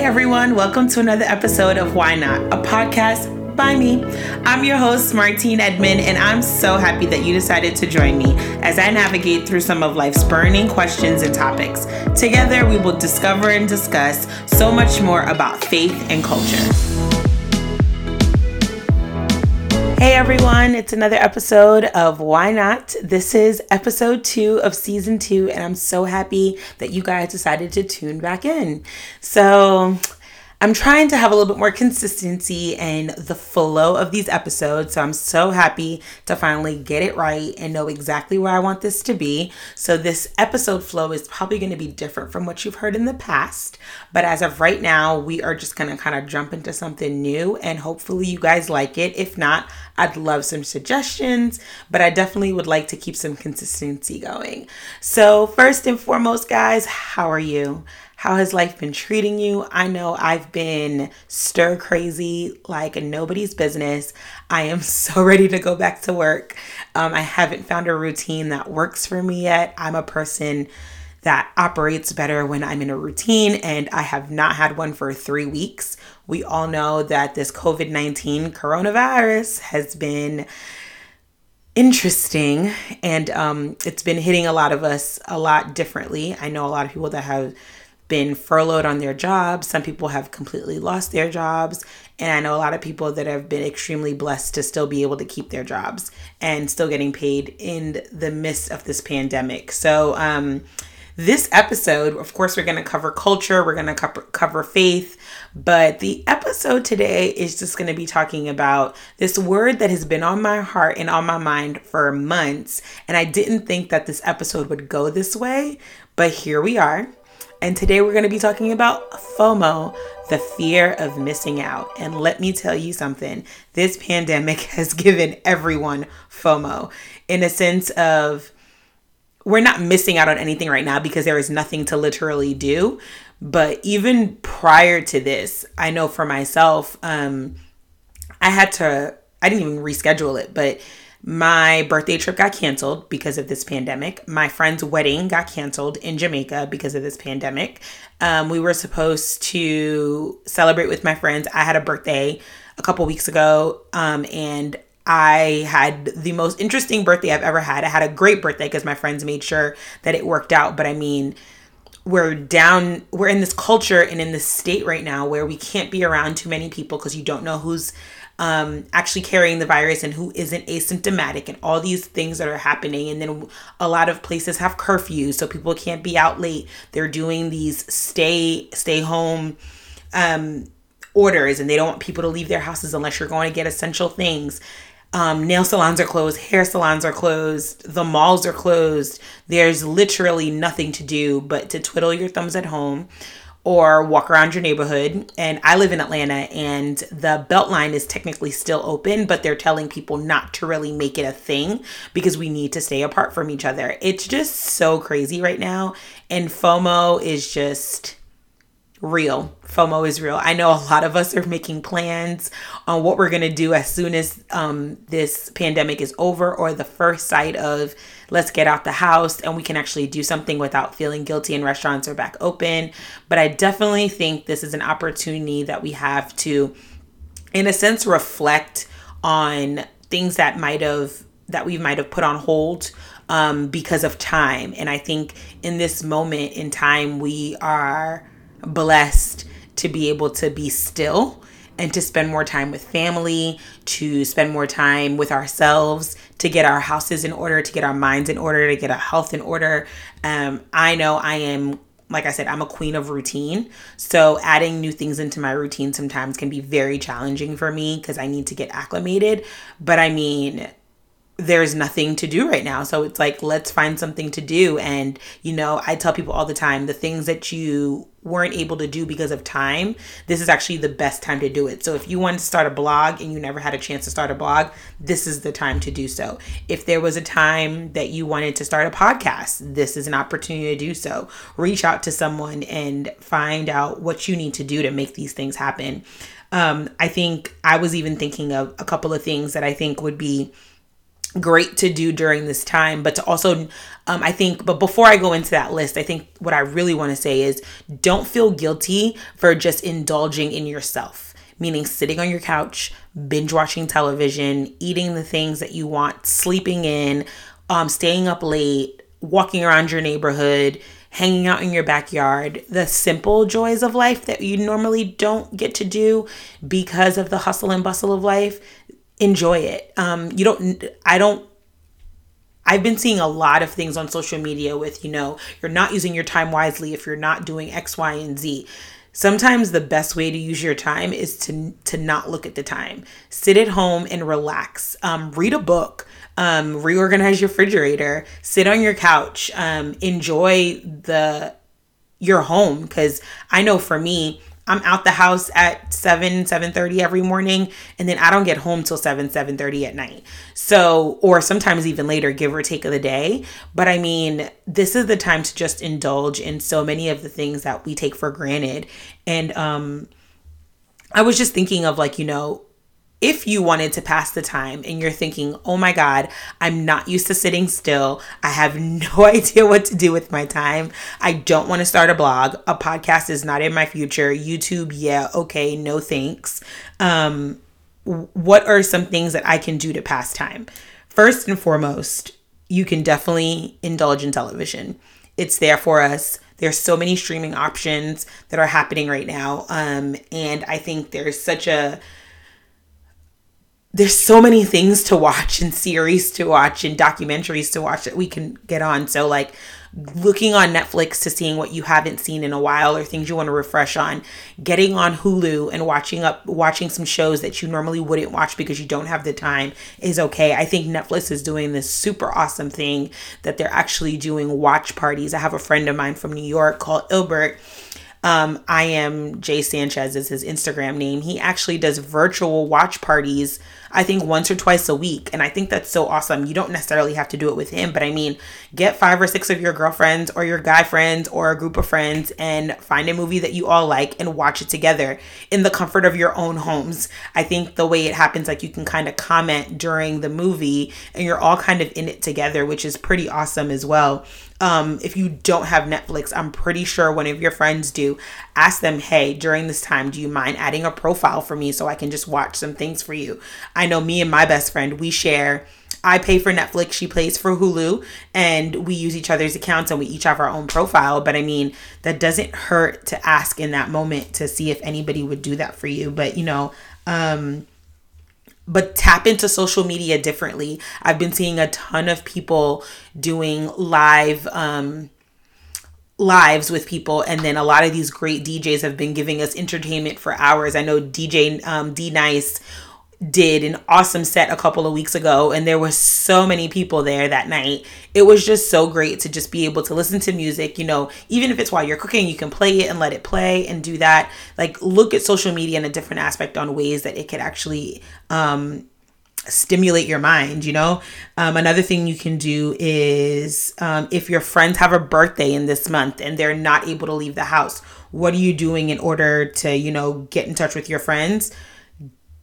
Hey everyone, welcome to another episode of Why Not, a podcast by me. I'm your host, Martine Edmond, and I'm so happy that you decided to join me as I navigate through some of life's burning questions and topics. Together, we will discover and discuss so much more about faith and culture. Hey everyone, it's another episode of Why Not. This is episode two of season two, and I'm so happy that you guys decided to tune back in. So, I'm trying to have a little bit more consistency in the flow of these episodes. So I'm so happy to finally get it right and know exactly where I want this to be. So this episode flow is probably going to be different from what you've heard in the past. But as of right now, we are just going to kind of jump into something new and hopefully you guys like it. If not, I'd love some suggestions, but I definitely would like to keep some consistency going. So, first and foremost, guys, how are you? How has life been treating you? I know I've been stir crazy like nobody's business. I am so ready to go back to work. Um, I haven't found a routine that works for me yet. I'm a person that operates better when I'm in a routine, and I have not had one for three weeks. We all know that this COVID 19 coronavirus has been interesting and um, it's been hitting a lot of us a lot differently. I know a lot of people that have been furloughed on their jobs. Some people have completely lost their jobs. And I know a lot of people that have been extremely blessed to still be able to keep their jobs and still getting paid in the midst of this pandemic. So, um, this episode, of course, we're going to cover culture, we're going to cover, cover faith, but the episode today is just going to be talking about this word that has been on my heart and on my mind for months. And I didn't think that this episode would go this way, but here we are. And today we're going to be talking about FOMO, the fear of missing out. And let me tell you something this pandemic has given everyone FOMO in a sense of we're not missing out on anything right now because there is nothing to literally do. But even prior to this, I know for myself, um, I had to, I didn't even reschedule it, but my birthday trip got canceled because of this pandemic. My friend's wedding got canceled in Jamaica because of this pandemic. Um, we were supposed to celebrate with my friends. I had a birthday a couple weeks ago, um, and I had the most interesting birthday I've ever had. I had a great birthday because my friends made sure that it worked out. But I mean, we're down, we're in this culture and in this state right now where we can't be around too many people because you don't know who's um, actually carrying the virus and who isn't asymptomatic and all these things that are happening. And then a lot of places have curfews, so people can't be out late. They're doing these stay stay home um, orders, and they don't want people to leave their houses unless you're going to get essential things. Um, nail salons are closed, hair salons are closed, the malls are closed. There's literally nothing to do but to twiddle your thumbs at home or walk around your neighborhood. And I live in Atlanta and the Beltline is technically still open, but they're telling people not to really make it a thing because we need to stay apart from each other. It's just so crazy right now. And FOMO is just real. FOMO is real. I know a lot of us are making plans on what we're going to do as soon as um, this pandemic is over or the first sight of let's get out the house and we can actually do something without feeling guilty and restaurants are back open. But I definitely think this is an opportunity that we have to, in a sense, reflect on things that might have that we might have put on hold um, because of time. And I think in this moment in time, we are blessed to be able to be still and to spend more time with family, to spend more time with ourselves, to get our houses in order, to get our minds in order, to get our health in order. Um, I know I am, like I said, I'm a queen of routine. So adding new things into my routine sometimes can be very challenging for me because I need to get acclimated. But I mean, there's nothing to do right now. So it's like, let's find something to do. And, you know, I tell people all the time the things that you weren't able to do because of time, this is actually the best time to do it. So if you want to start a blog and you never had a chance to start a blog, this is the time to do so. If there was a time that you wanted to start a podcast, this is an opportunity to do so. Reach out to someone and find out what you need to do to make these things happen. Um, I think I was even thinking of a couple of things that I think would be great to do during this time but to also um, i think but before i go into that list i think what i really want to say is don't feel guilty for just indulging in yourself meaning sitting on your couch binge watching television eating the things that you want sleeping in um, staying up late walking around your neighborhood hanging out in your backyard, the simple joys of life that you normally don't get to do because of the hustle and bustle of life, enjoy it. Um, you don't, I don't I've been seeing a lot of things on social media with, you know, you're not using your time wisely if you're not doing X, Y, and Z. Sometimes the best way to use your time is to to not look at the time. Sit at home and relax. Um, read a book um, reorganize your refrigerator, sit on your couch, um, enjoy the your home. Because I know for me, I'm out the house at 7 7:30 every morning and then I don't get home till 7 7:30 at night. So or sometimes even later give or take of the day, but I mean, this is the time to just indulge in so many of the things that we take for granted. And um I was just thinking of like, you know, if you wanted to pass the time and you're thinking, oh my God, I'm not used to sitting still. I have no idea what to do with my time. I don't want to start a blog. A podcast is not in my future. YouTube, yeah, okay, no thanks. Um, what are some things that I can do to pass time? First and foremost, you can definitely indulge in television. It's there for us. There's so many streaming options that are happening right now. Um, and I think there's such a there's so many things to watch and series to watch and documentaries to watch that we can get on. So like looking on Netflix to seeing what you haven't seen in a while or things you want to refresh on, getting on Hulu and watching up watching some shows that you normally wouldn't watch because you don't have the time is okay. I think Netflix is doing this super awesome thing that they're actually doing watch parties. I have a friend of mine from New York called Ilbert um, I am Jay Sanchez is his Instagram name. He actually does virtual watch parties, I think once or twice a week. And I think that's so awesome. You don't necessarily have to do it with him, but I mean, get five or six of your girlfriends or your guy friends or a group of friends and find a movie that you all like and watch it together in the comfort of your own homes. I think the way it happens, like you can kind of comment during the movie and you're all kind of in it together, which is pretty awesome as well. Um, if you don't have Netflix, I'm pretty sure one of your friends do. Ask them, hey, during this time, do you mind adding a profile for me so I can just watch some things for you? I know me and my best friend, we share. I pay for Netflix, she pays for Hulu, and we use each other's accounts and we each have our own profile. But I mean, that doesn't hurt to ask in that moment to see if anybody would do that for you. But you know, um, but tap into social media differently. I've been seeing a ton of people doing live um lives with people and then a lot of these great DJs have been giving us entertainment for hours. I know DJ um D Nice did an awesome set a couple of weeks ago and there was so many people there that night. It was just so great to just be able to listen to music, you know, even if it's while you're cooking, you can play it and let it play and do that. Like look at social media in a different aspect on ways that it could actually um stimulate your mind you know um, another thing you can do is um, if your friends have a birthday in this month and they're not able to leave the house what are you doing in order to you know get in touch with your friends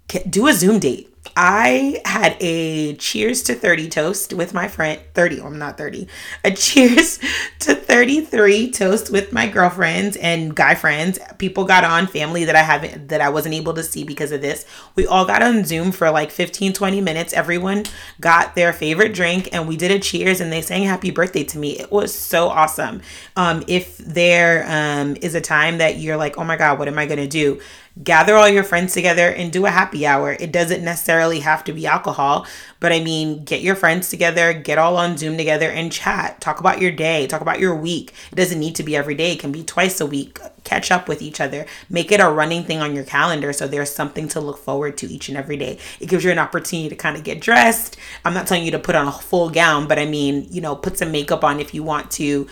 do a Zoom date. I had a cheers to 30 toast with my friend 30 I'm not 30 a cheers to 33 toast with my girlfriends and guy friends. People got on family that I haven't that I wasn't able to see because of this. We all got on zoom for like 15 20 minutes. Everyone got their favorite drink and we did a cheers and they sang happy birthday to me. It was so awesome. Um if there um is a time that you're like oh my god what am I going to do gather all your friends together and do a happy hour. It doesn't necessarily have to be alcohol, but I mean, get your friends together, get all on Zoom together and chat. Talk about your day, talk about your week. It doesn't need to be every day, it can be twice a week. Catch up with each other. Make it a running thing on your calendar so there's something to look forward to each and every day. It gives you an opportunity to kind of get dressed. I'm not telling you to put on a full gown, but I mean, you know, put some makeup on if you want to,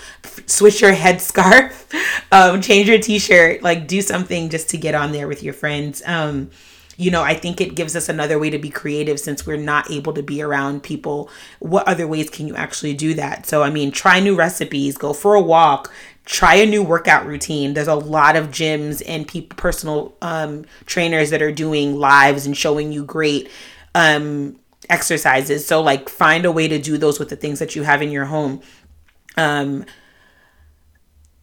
switch your headscarf, um, change your t shirt, like do something just to get on there with your friends. Um, you know, I think it gives us another way to be creative since we're not able to be around people. What other ways can you actually do that? So, I mean, try new recipes, go for a walk, try a new workout routine. There's a lot of gyms and people, personal um, trainers that are doing lives and showing you great um, exercises. So like find a way to do those with the things that you have in your home. Um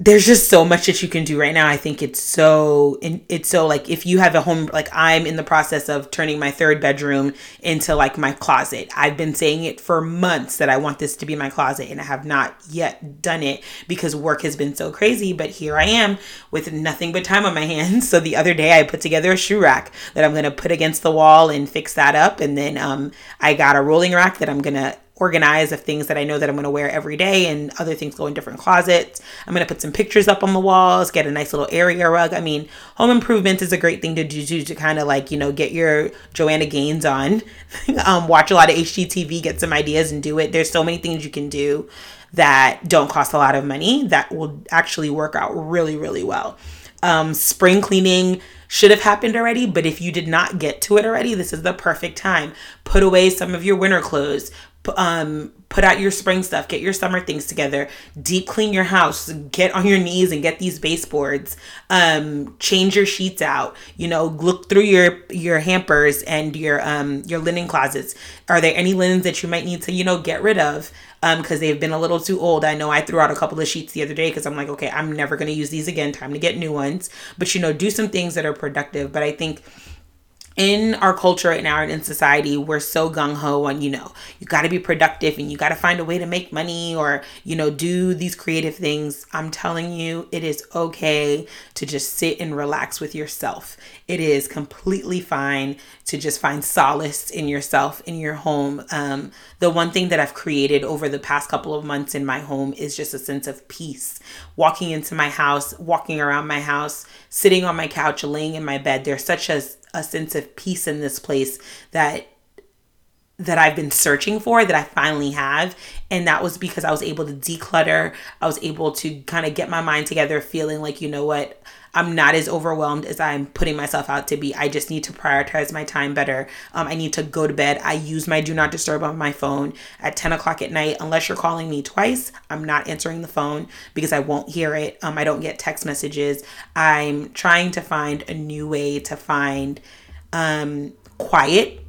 there's just so much that you can do right now. I think it's so it's so like if you have a home like I'm in the process of turning my third bedroom into like my closet. I've been saying it for months that I want this to be my closet and I have not yet done it because work has been so crazy, but here I am with nothing but time on my hands. So the other day I put together a shoe rack that I'm going to put against the wall and fix that up and then um I got a rolling rack that I'm going to organize of things that I know that I'm going to wear every day and other things go in different closets. I'm going to put some pictures up on the walls, get a nice little area rug. I mean, home improvement is a great thing to do to, to kind of like, you know, get your Joanna Gaines on, um, watch a lot of HGTV, get some ideas and do it. There's so many things you can do that don't cost a lot of money that will actually work out really, really well. Um, spring cleaning should have happened already, but if you did not get to it already, this is the perfect time. Put away some of your winter clothes, um, put out your spring stuff, get your summer things together, deep clean your house, get on your knees and get these baseboards, um, change your sheets out, you know, look through your your hampers and your um your linen closets. Are there any linens that you might need to, you know, get rid of? Um, because they've been a little too old. I know I threw out a couple of sheets the other day because I'm like, okay, I'm never gonna use these again. Time to get new ones. But you know, do some things that are productive. But I think in our culture right now and in society, we're so gung ho on, you know, you got to be productive and you got to find a way to make money or, you know, do these creative things. I'm telling you, it is okay to just sit and relax with yourself. It is completely fine to just find solace in yourself, in your home. Um, the one thing that I've created over the past couple of months in my home is just a sense of peace. Walking into my house, walking around my house, sitting on my couch, laying in my bed, there's such a a sense of peace in this place that that I've been searching for that I finally have. And that was because I was able to declutter. I was able to kind of get my mind together, feeling like, you know what, I'm not as overwhelmed as I'm putting myself out to be. I just need to prioritize my time better. Um, I need to go to bed. I use my do not disturb on my phone at 10 o'clock at night. Unless you're calling me twice, I'm not answering the phone because I won't hear it. Um, I don't get text messages. I'm trying to find a new way to find um, quiet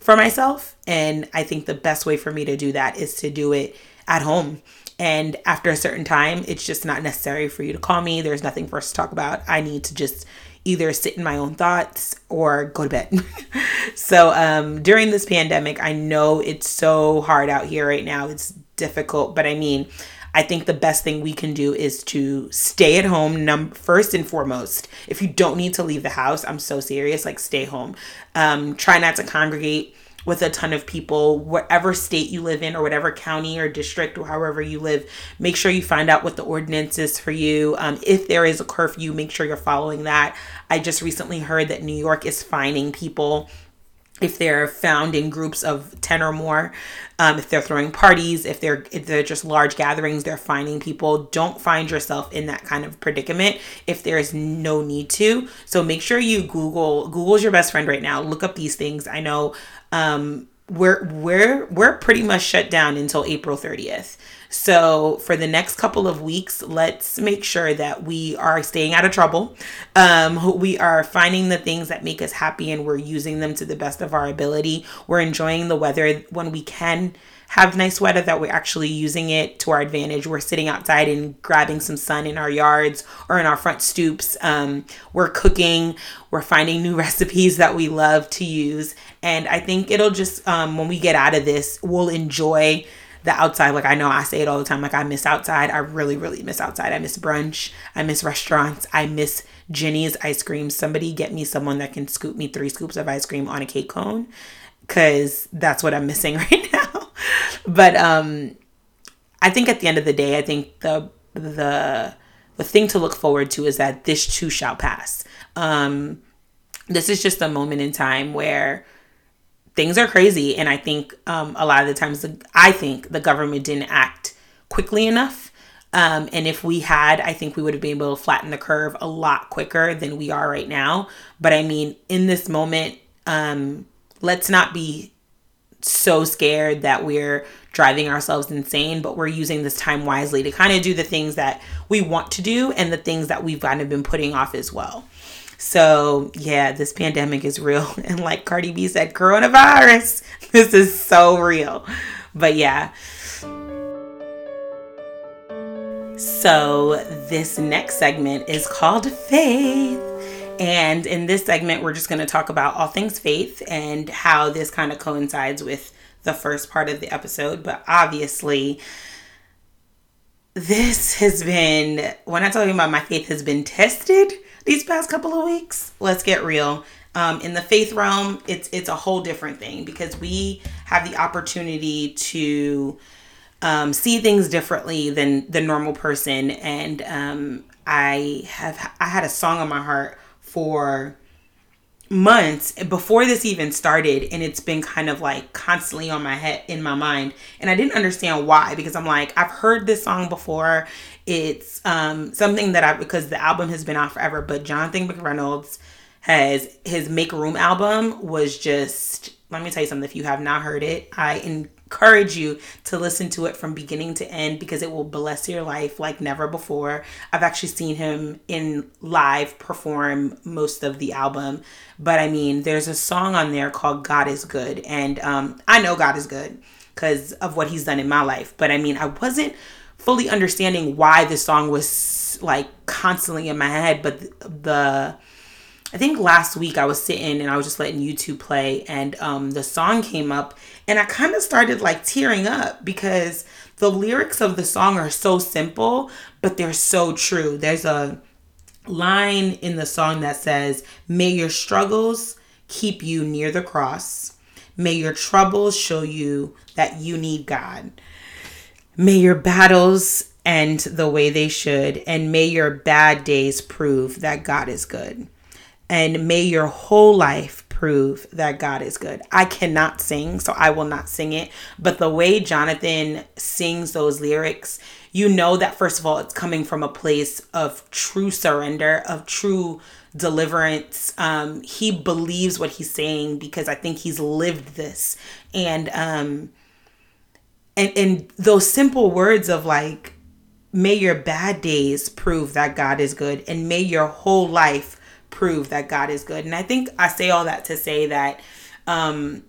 for myself. And I think the best way for me to do that is to do it at home. And after a certain time, it's just not necessary for you to call me. There's nothing for us to talk about. I need to just either sit in my own thoughts or go to bed. so um, during this pandemic, I know it's so hard out here right now. It's difficult, but I mean, I think the best thing we can do is to stay at home num- first and foremost. If you don't need to leave the house, I'm so serious, like stay home. Um, try not to congregate with a ton of people, whatever state you live in, or whatever county or district, or however you live. Make sure you find out what the ordinance is for you. Um, if there is a curfew, make sure you're following that. I just recently heard that New York is fining people if they're found in groups of 10 or more um, if they're throwing parties if they're if they're just large gatherings they're finding people don't find yourself in that kind of predicament if there's no need to so make sure you google google's your best friend right now look up these things i know um, we're we're we're pretty much shut down until april 30th so, for the next couple of weeks, let's make sure that we are staying out of trouble. Um, we are finding the things that make us happy and we're using them to the best of our ability. We're enjoying the weather when we can have nice weather that we're actually using it to our advantage. We're sitting outside and grabbing some sun in our yards or in our front stoops. Um, we're cooking. We're finding new recipes that we love to use. And I think it'll just, um, when we get out of this, we'll enjoy the outside. Like I know I say it all the time. Like I miss outside. I really, really miss outside. I miss brunch. I miss restaurants. I miss Jeni's ice cream. Somebody get me someone that can scoop me three scoops of ice cream on a cake cone. Cause that's what I'm missing right now. But um I think at the end of the day, I think the the the thing to look forward to is that this too shall pass. Um this is just a moment in time where things are crazy. And I think um, a lot of the times, I think the government didn't act quickly enough. Um, and if we had, I think we would have been able to flatten the curve a lot quicker than we are right now. But I mean, in this moment, um, let's not be so scared that we're driving ourselves insane, but we're using this time wisely to kind of do the things that we want to do and the things that we've kind of been putting off as well. So, yeah, this pandemic is real. And like Cardi B said, coronavirus, this is so real. But yeah. So, this next segment is called Faith. And in this segment, we're just going to talk about all things faith and how this kind of coincides with the first part of the episode. But obviously, this has been, when I'm talking about my faith has been tested these past couple of weeks, let's get real. Um, in the faith realm, it's it's a whole different thing because we have the opportunity to um, see things differently than the normal person. And um, I have I had a song on my heart for months before this even started and it's been kind of like constantly on my head in my mind and i didn't understand why because i'm like i've heard this song before. It's um something that i because the album has been out forever but jonathan mcreynolds has his make room album was just let me tell you something if you have not heard it i encourage you to listen to it from beginning to end because it will bless your life like never before. I've actually seen him in live perform most of the album, but I mean, there's a song on there called God is Good, and um, I know God is good because of what he's done in my life, but I mean, I wasn't fully understanding why the song was like constantly in my head, but the I think last week I was sitting and I was just letting YouTube play and um, the song came up and I kind of started like tearing up because the lyrics of the song are so simple, but they're so true. There's a line in the song that says, May your struggles keep you near the cross. May your troubles show you that you need God. May your battles end the way they should, and may your bad days prove that God is good and may your whole life prove that God is good. I cannot sing, so I will not sing it. But the way Jonathan sings those lyrics, you know that first of all, it's coming from a place of true surrender, of true deliverance. Um, he believes what he's saying because I think he's lived this. And um and and those simple words of like, may your bad days prove that God is good, and may your whole life prove that God is good. And I think I say all that to say that um,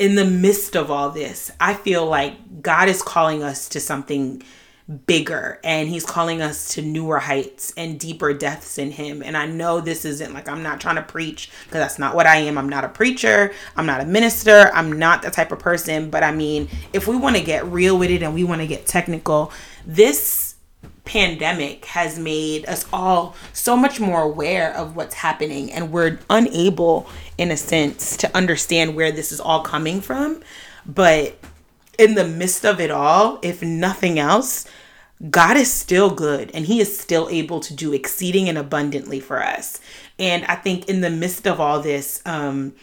in the midst of all this, I feel like God is calling us to something bigger and he's calling us to newer heights and deeper depths in him. And i know this isn't like i'm not trying to preach because that's not what i am. I'm not a preacher. I'm not a minister. I'm not the type of person. But i mean if we want to get real with it and we want to get technical this pandemic has made us all so much more aware of what's happening and we're unable in a sense to understand where this is all coming from. But in the midst of it all if nothing else God is still good and he is still able to do exceeding and abundantly for us. And i think in the midst of all this um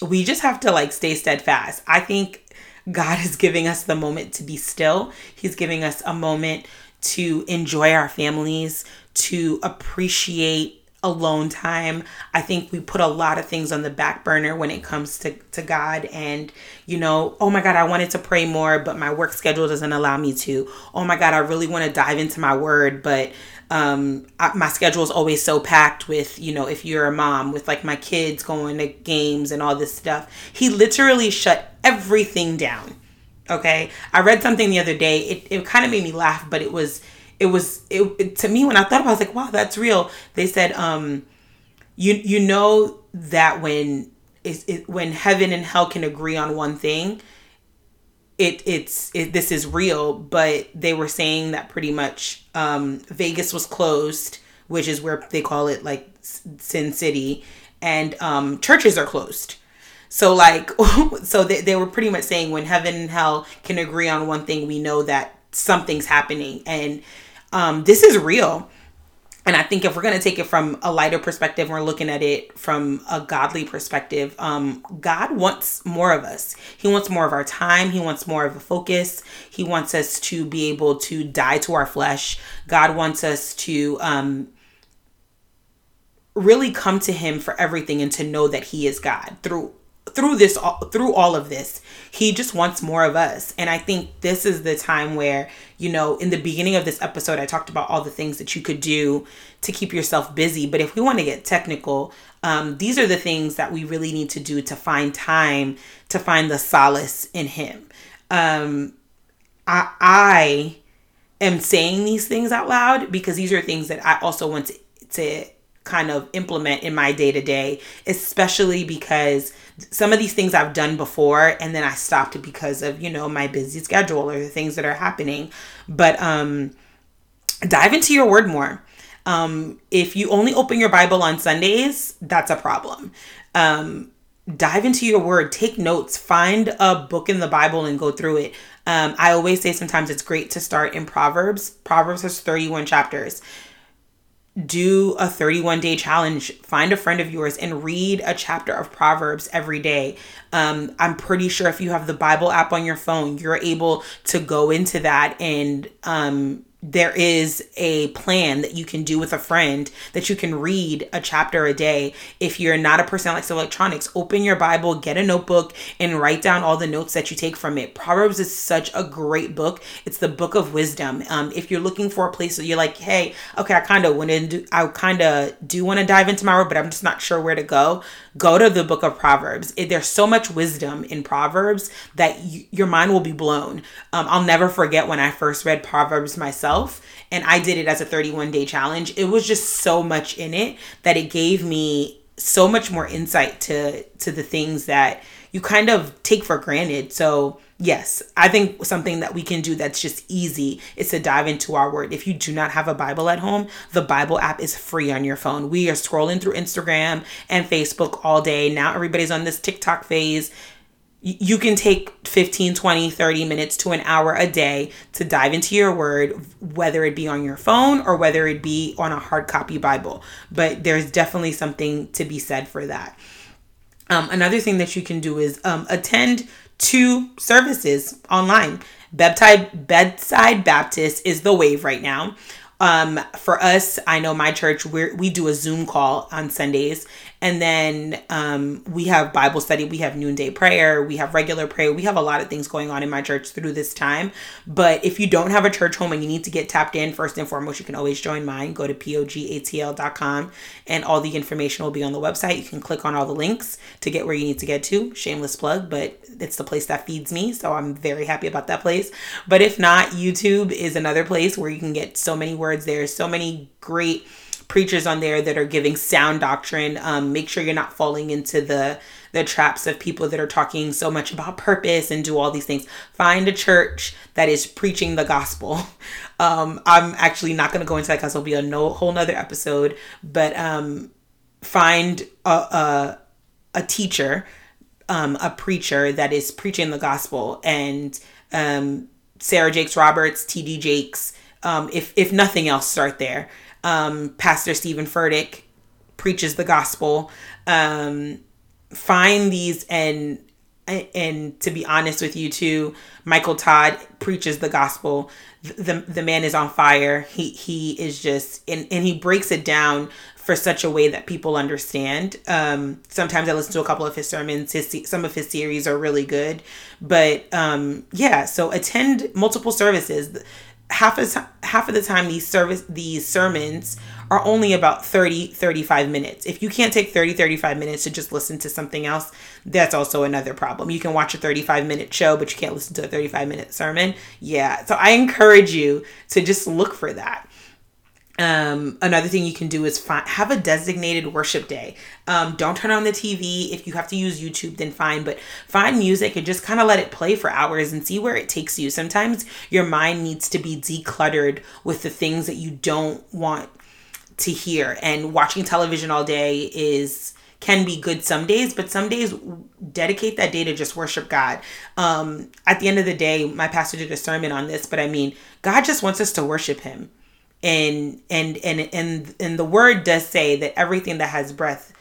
we just have to like stay steadfast. I think God is giving us the moment to be still. He's giving us a moment to enjoy our families, to appreciate alone time. I think we put a lot of things on the back burner when it comes to, to God. And, you know, oh my God, I wanted to pray more, but my work schedule doesn't allow me to. Oh my God, I really want to dive into my word, but um I, my schedule is always so packed with you know if you're a mom with like my kids going to games and all this stuff he literally shut everything down okay? I read something the other day. It, it kind of made me laugh but it was it was it, it, to me when i thought about it, i was like wow that's real. They said um you you know that when is it, when heaven and hell can agree on one thing it it's it, this is real but they were saying that pretty much um, vegas was closed which is where they call it like sin city and um, churches are closed. So like so they, they were pretty much saying when heaven and hell can agree on one thing we know that something's happening. And um, this is real and I think if we're going to take it from a lighter perspective, we're looking at it from a godly perspective. Um, God wants more of us. He wants more of our time. He wants more of a focus. He wants us to be able to die to our flesh. God wants us to um, really come to Him for everything and to know that He is God through through this through all of this he just wants more of us. And i think this is the time where you know in the beginning of this episode i talked about all the things that you could do to keep yourself busy. But if we want to get technical um, these are the things that we really need to do to find time to find the solace in him. Um, I, I am saying these things out loud because these are things that i also want to, to kind of implement in my day to day, especially because some of these things I've done before and then I stopped because of, you know, my busy schedule or the things that are happening. But um dive into your word more. Um if you only open your Bible on Sundays, that's a problem. Um dive into your word, take notes, find a book in the Bible and go through it. Um, I always say sometimes it's great to start in Proverbs. Proverbs has 31 chapters do a 31 day challenge find a friend of yours and read a chapter of proverbs every day. Um, i'm pretty sure if you have the bible app on your phone you're able to go into that and um, there is a plan that you can do with a friend that you can read a chapter a day. If you're not a person that likes electronics, open your Bible, get a notebook, and write down all the notes that you take from it. Proverbs is such a great book. It's the book of wisdom. Um, if you're looking for a place that you're like, hey, okay, I kind of want to do, I kind of do want to dive into my word, but I'm just not sure where to go. Go to the book of Proverbs. It, there's so much wisdom in Proverbs that your mind will be blown. Um, I'll never forget when I first read Proverbs myself myself and I did it as a 31 day challenge. It was just so much in it that it gave me so much more insight to to the things that you kind of take for granted. So, yes, I think something that we can do that's just easy is to dive into our word. If you do not have a Bible at home, the Bible app is free on your phone. We are scrolling through Instagram and Facebook all day. Now everybody's on this TikTok phase you can take 15 20 30 minutes to an hour a day to dive into your word whether it be on your phone or whether it be on a hard copy bible. But there's definitely something to be said for that. Um, another thing that you can do is um, attend two services online. Bedside bedside baptist is the wave right now. Um, for us, I know my church, we we do a Zoom call on Sundays, and then um, we have Bible study, we have noonday prayer, we have regular prayer. We have a lot of things going on in my church through this time. But if you don't have a church home and you need to get tapped in, first and foremost, you can always join mine. Go to pogatl.com and all the information will be on the website. You can click on all the links to get where you need to get to. Shameless plug, but it's the place that feeds me. So I'm very happy about that place. But if not, YouTube is another place where you can get so many words. There's so many great preachers on there that are giving sound doctrine. Um, make sure you're not falling into the the traps of people that are talking so much about purpose and do all these things. Find a church that is preaching the gospel. Um, I'm actually not going to go into that because it'll be a no, whole nother episode. But um, find a, a, a teacher, um, a preacher that is preaching the gospel, and um, Sarah Jakes Roberts, T.D. Jakes. Um, if if nothing else, start there um, Pastor Steven Furtick preaches the gospel. Um, find these and and to be honest with you too, Michael Todd preaches the gospel. The the man is on fire. He he is just and and he breaks it down for such a way that people understand. Um, sometimes I listen to a couple of his sermons. His some of his series are really good, but um, yeah. So attend multiple services half of half of the time these service these sermons are only about 30 35 minutes. If you can't take 30 35 minutes to just listen to something else that's also another problem. You can watch a 35 minute show but you can't listen to a 35 minute sermon. Yeah. So i encourage you to just look for that um, another thing you can do is find, have a designated worship day. Um, don't turn on the TV. If you have to use YouTube, then fine, but find music and just kind of let it play for hours and see where it takes you. Sometimes your mind needs to be decluttered with the things that you don't want to hear. And watching television all day is can be good some days, but some days dedicate that day to just worship God. Um, at the end of the day, my pastor did a sermon on this, but I mean, God just wants us to worship Him and and and and and the word does say that everything that has breath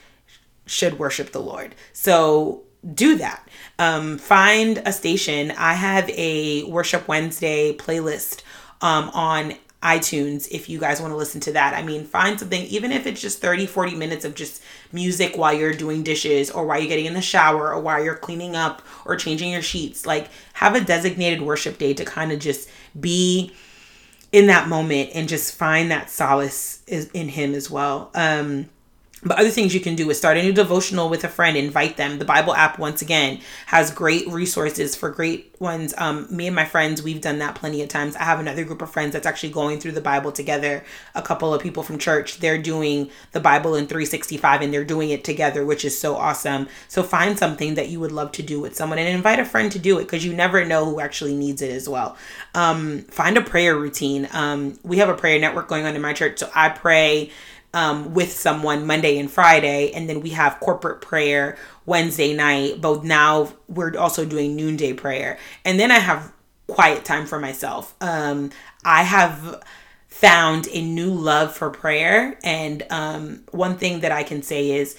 should worship the Lord. So do that. Um, find a station. I have a Worship Wednesday playlist um, on iTunes if you guys want to listen to that. I mean, find something, even if it's just 30, 40 minutes of just music while you're doing dishes or while you're getting in the shower or while you're cleaning up or changing your sheets. Like, have a designated worship day to kind of just be in that moment and just find that solace in Him as well. Um, but other things you can do is start a new devotional with a friend, invite them. The Bible app, once again, has great resources for great ones. Um, me and my friends, we've done that plenty of times. I have another group of friends that's actually going through the Bible together. A couple of people from church, they're doing the Bible in 365 and they're doing it together, which is so awesome. So find something that you would love to do with someone and invite a friend to do it because you never know who actually needs it as well. Um, find a prayer routine. Um, we have a prayer network going on in my church, so I pray um, with someone Monday and Friday, and then we have corporate prayer Wednesday night. But now we're also doing noonday prayer, and then I have quiet time for myself. Um, I have found a new love for prayer, and um, one thing that I can say is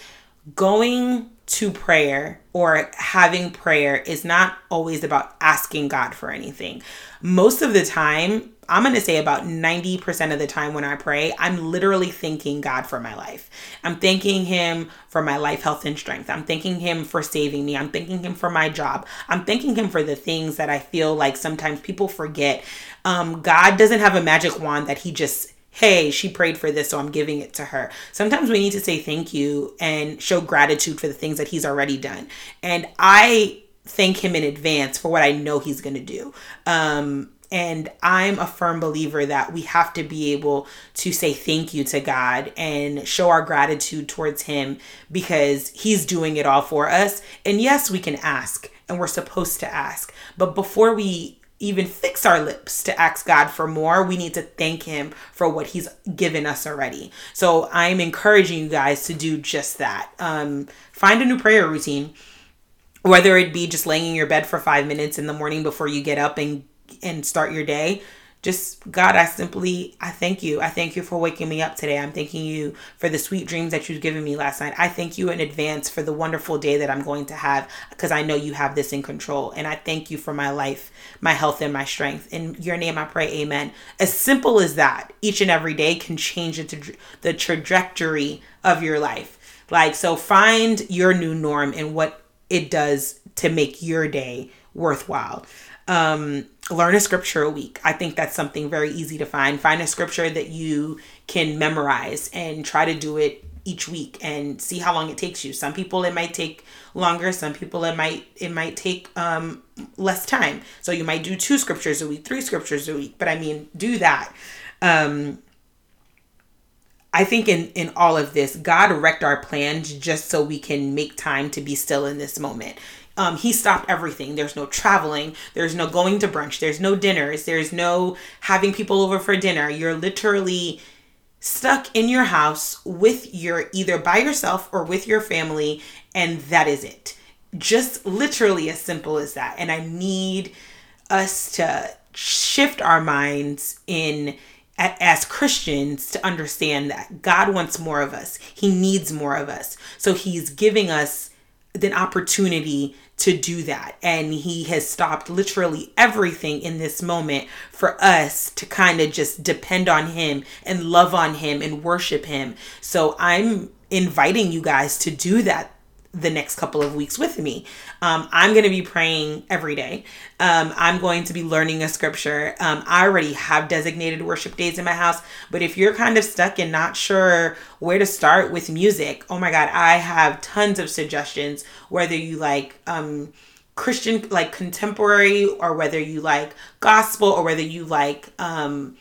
going to prayer or having prayer is not always about asking God for anything. Most of the time, I'm going to say about 90% of the time when I pray, I'm literally thanking God for my life. I'm thanking Him for my life, health, and strength. I'm thanking Him for saving me. I'm thanking Him for my job. I'm thanking Him for the things that I feel like sometimes people forget. Um, God doesn't have a magic wand that He just hey, she prayed for this, so I'm giving it to her. Sometimes we need to say thank you and show gratitude for the things that he's already done. And I thank him in advance for what I know he's going to do. Um, and I'm a firm believer that we have to be able to say thank you to God and show our gratitude towards Him because He's doing it all for us. And yes, we can ask and we're supposed to ask. But before we even fix our lips to ask God for more, we need to thank Him for what He's given us already. So I'm encouraging you guys to do just that. Um, find a new prayer routine whether it be just laying in your bed for five minutes in the morning before you get up and and start your day. Just god i simply i thank you. I thank you for waking me up today. I'm thanking you for the sweet dreams that you've given me last night. I thank you in advance for the wonderful day that i'm going to have because i know you have this in control. And i thank you for my life my health and my strength. In your name i pray amen. As simple as that each and every day can change the, the trajectory of your life. Like so find your new norm and what it does to make your day worthwhile um, learn a scripture a week. I think that's something very easy to find. Find a scripture that you can memorize and try to do it each week and see how long it takes you. Some people it might take longer, some people it might it might take um less time. So you might do two scriptures a week, three scriptures a week, but I mean, do that. Um I think in in all of this, God wrecked our plans just so we can make time to be still in this moment. Um, he stopped everything. There's no traveling. There's no going to brunch. There's no dinners. There's no having people over for dinner. You're literally stuck in your house with your either by yourself or with your family, and that is it. Just literally as simple as that. And I need us to shift our minds in as Christians to understand that God wants more of us. He needs more of us. So he's giving us an opportunity to do that. And he has stopped literally everything in this moment for us to kind of just depend on him and love on him and worship him. So I'm inviting you guys to do that the next couple of weeks with me. Um, I'm going to be praying every day. Um, I'm going to be learning a scripture. Um, I already have designated worship days in my house, but if you're kind of stuck and not sure where to start with music, oh my God, I have tons of suggestions. Whether you like, um, Christian, like contemporary, or whether you like gospel, or whether you like, um,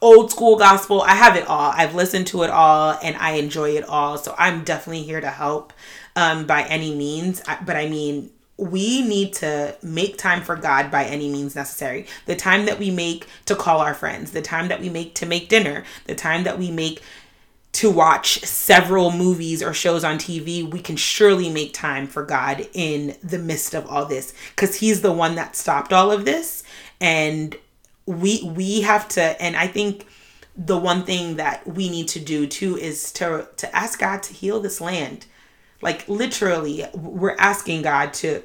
old school gospel. I have it all. I've listened to it all and I enjoy it all. So I'm definitely here to help um, by any means. But I mean, we need to make time for God by any means necessary. The time that we make to call our friends, the time that we make to make dinner, the time that we make to watch several movies or shows on TV, we can surely make time for God in the midst of all this cuz he's the one that stopped all of this and we we have to and I think the one thing that we need to do too is to to ask God to heal this land like literally, we're asking God to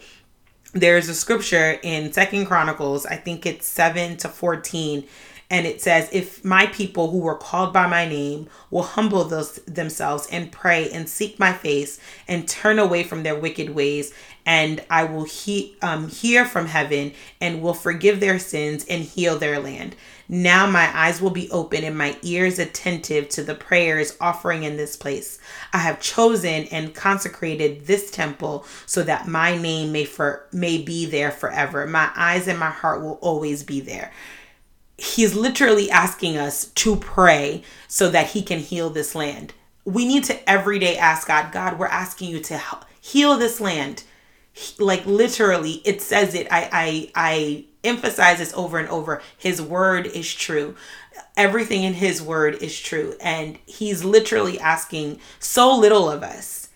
there's a scripture in second chronicles i think it's 7 to 14 And it says, If my people who were called by my name will humble those, themselves and pray and seek my face and turn away from their wicked ways, and I will he, um, hear from heaven and will forgive their sins and heal their land. Now my eyes will be open and my ears attentive to the prayers offering in this place. I have chosen and consecrated this temple so that my name may for may be there forever. My eyes and my heart will always be there. He's literally asking us to pray so that he can heal this land. We need to every day ask God, God, we're asking you to heal this land. Like literally, it says it. I I I emphasize this over and over. His word is true. Everything in his word is true. And he's literally asking so little of us.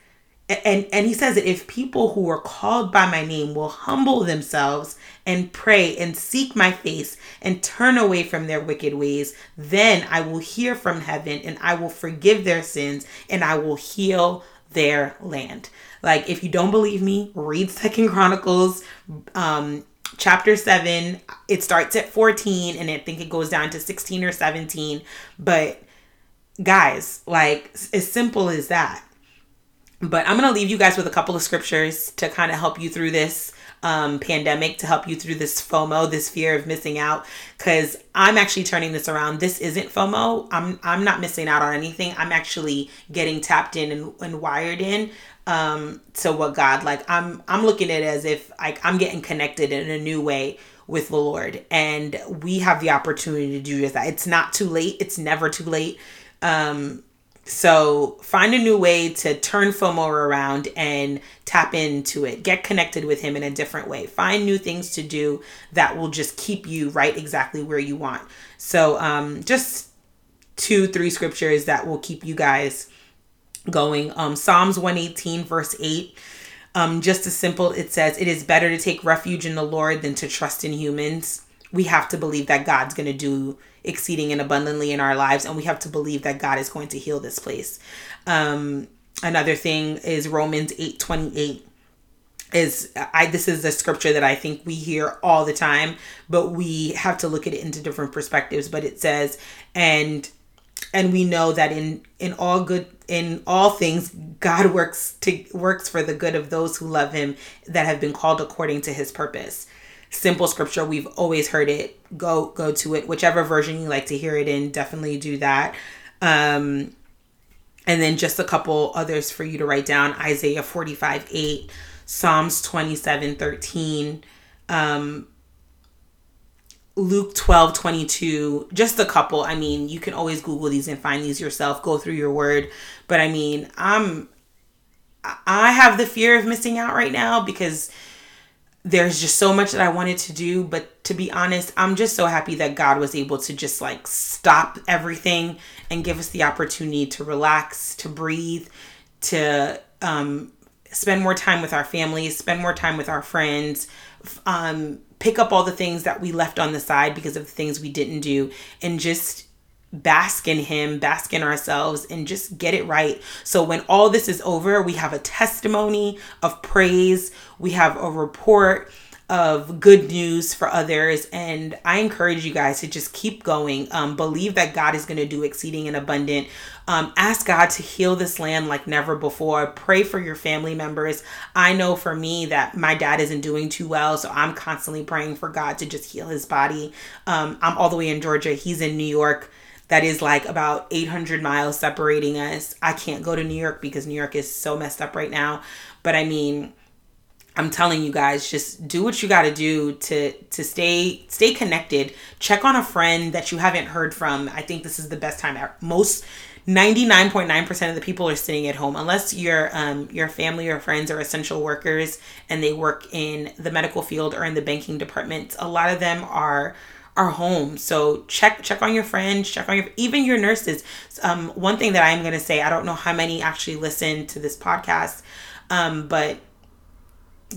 And and he says that if people who are called by my name will humble themselves and pray and seek my face and turn away from their wicked ways, then I will hear from heaven and I will forgive their sins and I will heal their land. Like if you don't believe me, read Second Chronicles um chapter 7 it starts at 14 and i think it goes down to 16 or 17 but guys like as simple as that. But i'm going to leave you guys with a couple of scriptures to kind of help you through this um, pandemic to help you through this FOMO, this fear of missing out. Because I'm actually turning this around. This isn't FOMO. I'm I'm not missing out on anything. I'm actually getting tapped in and, and wired in um to what God like I'm I'm looking at it as if like I'm getting connected in a new way with the Lord and we have the opportunity to do just that. It's not too late. It's never too late. Um so find a new way to turn FOMO around and tap into it. Get connected with him in a different way. Find new things to do that will just keep you right exactly where you want. So um just two three scriptures that will keep you guys going. Um, Psalms 118, verse 8. Um, just as simple, it says, It is better to take refuge in the Lord than to trust in humans. We have to believe that God's going to do exceeding and abundantly in our lives, and we have to believe that God is going to heal this place. Um, another thing is Romans 8 28 is I this is a scripture that I think we hear all the time, but we have to look at it into different perspectives. But it says, and and we know that in in all good in all things god works to works for the good of those who love him that have been called according to his purpose simple scripture. We've always heard it. Go go to it. Whichever version you like to hear it in definitely do that. Um and then just a couple others for you to write down. Isaiah 45 8 psalms 27 13 um Luke 12, 22, just a couple. I mean, you can always Google these and find these yourself, go through your word. But I mean, I'm, I have the fear of missing out right now because there's just so much that I wanted to do. But to be honest, I'm just so happy that God was able to just like stop everything and give us the opportunity to relax, to breathe, to um, spend more time with our families, spend more time with our friends, um, pick up all the things that we left on the side because of the things we didn't do and just bask in him, bask in ourselves, and just get it right. So when all this is over, we have a testimony of praise, we have a report of good news for others. And I encourage you guys to just keep going. Um, believe that God is going to do exceeding and abundant. Um, ask God to heal this land like never before. Pray for your family members. I know for me that my dad isn't doing too well, so I'm constantly praying for God to just heal his body. Um, I'm all the way in Georgia, he's in New York that is like about 800 miles separating us. I can't go to New York because New York is so messed up right now. But I mean, I'm telling you guys, just do what you got to do to to stay stay connected. Check on a friend that you haven't heard from. I think this is the best time. Most 99.9% of the people are sitting at home unless your um your family or friends are essential workers and they work in the medical field or in the banking department. A lot of them are are home. So check check on your friends, check on your even your nurses. Um one thing that I'm to say, I don't know how many actually listen to this podcast. Um but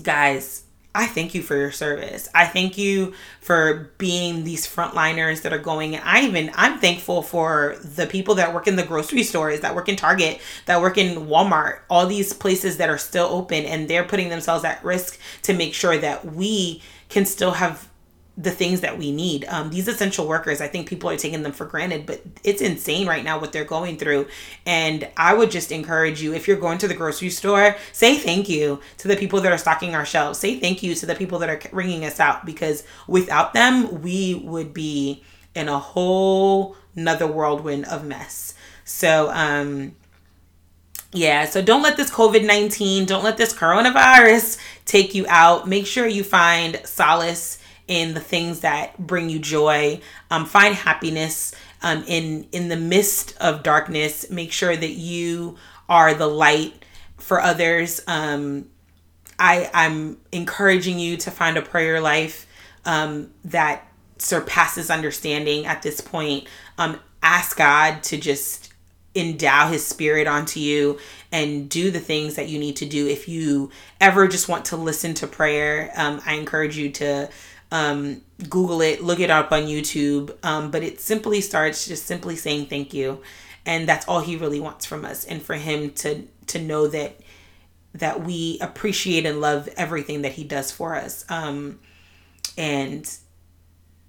guys, I thank you for your service. I thank you for being these frontliners that are going. I even I'm thankful for the people that work in the grocery stores, that work in Target, that work in Walmart, all these places that are still open and they're putting themselves at risk to make sure that we can still have the things that we need. Um, these essential workers, I think people are taking them for granted, but it's insane right now what they're going through. And I would just encourage you if you're going to the grocery store, say thank you to the people that are stocking our shelves. Say thank you to the people that are ringing us out because without them, we would be in a whole another whirlwind of mess. So, um, yeah, so don't let this COVID 19, don't let this coronavirus take you out. Make sure you find solace in the things that bring you joy. Um, find happiness um, in in the midst of darkness. Make sure that you are the light for others. Um, I I'm encouraging you to find a prayer life um, that surpasses understanding at this point. Um, ask God to just endow his spirit onto you and do the things that you need to do if you ever just want to listen to prayer um, i encourage you to um, google it look it up on youtube. Um, but it simply starts just simply saying thank you. And that's all he really wants from us. And for him to to know that that we appreciate and love everything that he does for us. Um, and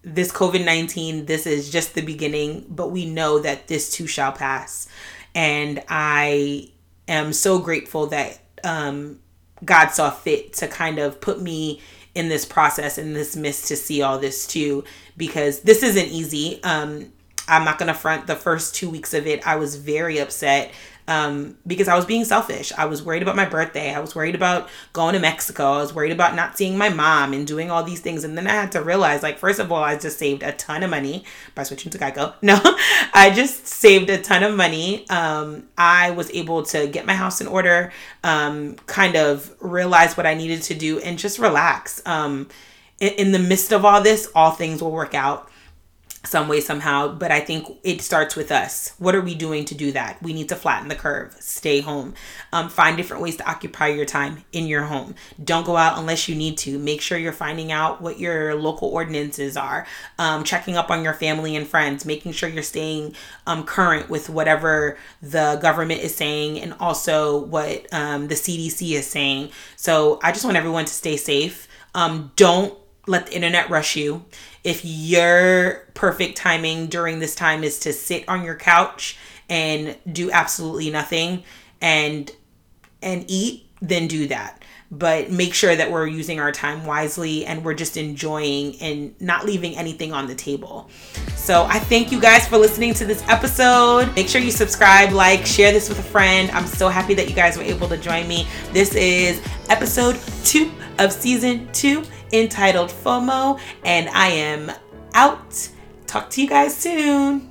this COVID 19, this is just the beginning, but we know that this too shall pass. And I am so grateful that um, God saw fit to kind of put me in this process in this midst to see all this too, because this isn't easy. Um, I'm not gonna front the first two weeks of it. I was very upset um, because I was being selfish. I was worried about my birthday. I was worried about going to Mexico. I was worried about not seeing my mom and doing all these things. And then I had to realize, like, first of all, I just saved a ton of money by switching to Geico. No, I just saved a ton of money. Um, I was able to get my house in order, um, kind of realize what I needed to do, and just relax. Um, in, in the midst of all this, all things will work out some way somehow but i think it starts with us. What are we doing to do that? We need to flatten the curve. Stay home. Um, find different ways to occupy your time in your home. Don't go out unless you need to. Make sure you're finding out what your local ordinances are. Um, checking up on your family and friends. Making sure you're staying um, current with whatever the government is saying and also what um, the cdc is saying. So i just want everyone to stay safe. Um, don't let the internet rush you if your perfect timing during this time is to sit on your couch and do absolutely nothing and and eat then do that but make sure that we're using our time wisely and we're just enjoying and not leaving anything on the table. So I thank you guys for listening to this episode. Make sure you subscribe, like, share this with a friend. I'm so happy that you guys were able to join me. This is episode two of season two entitled FOMO, and I am out. Talk to you guys soon.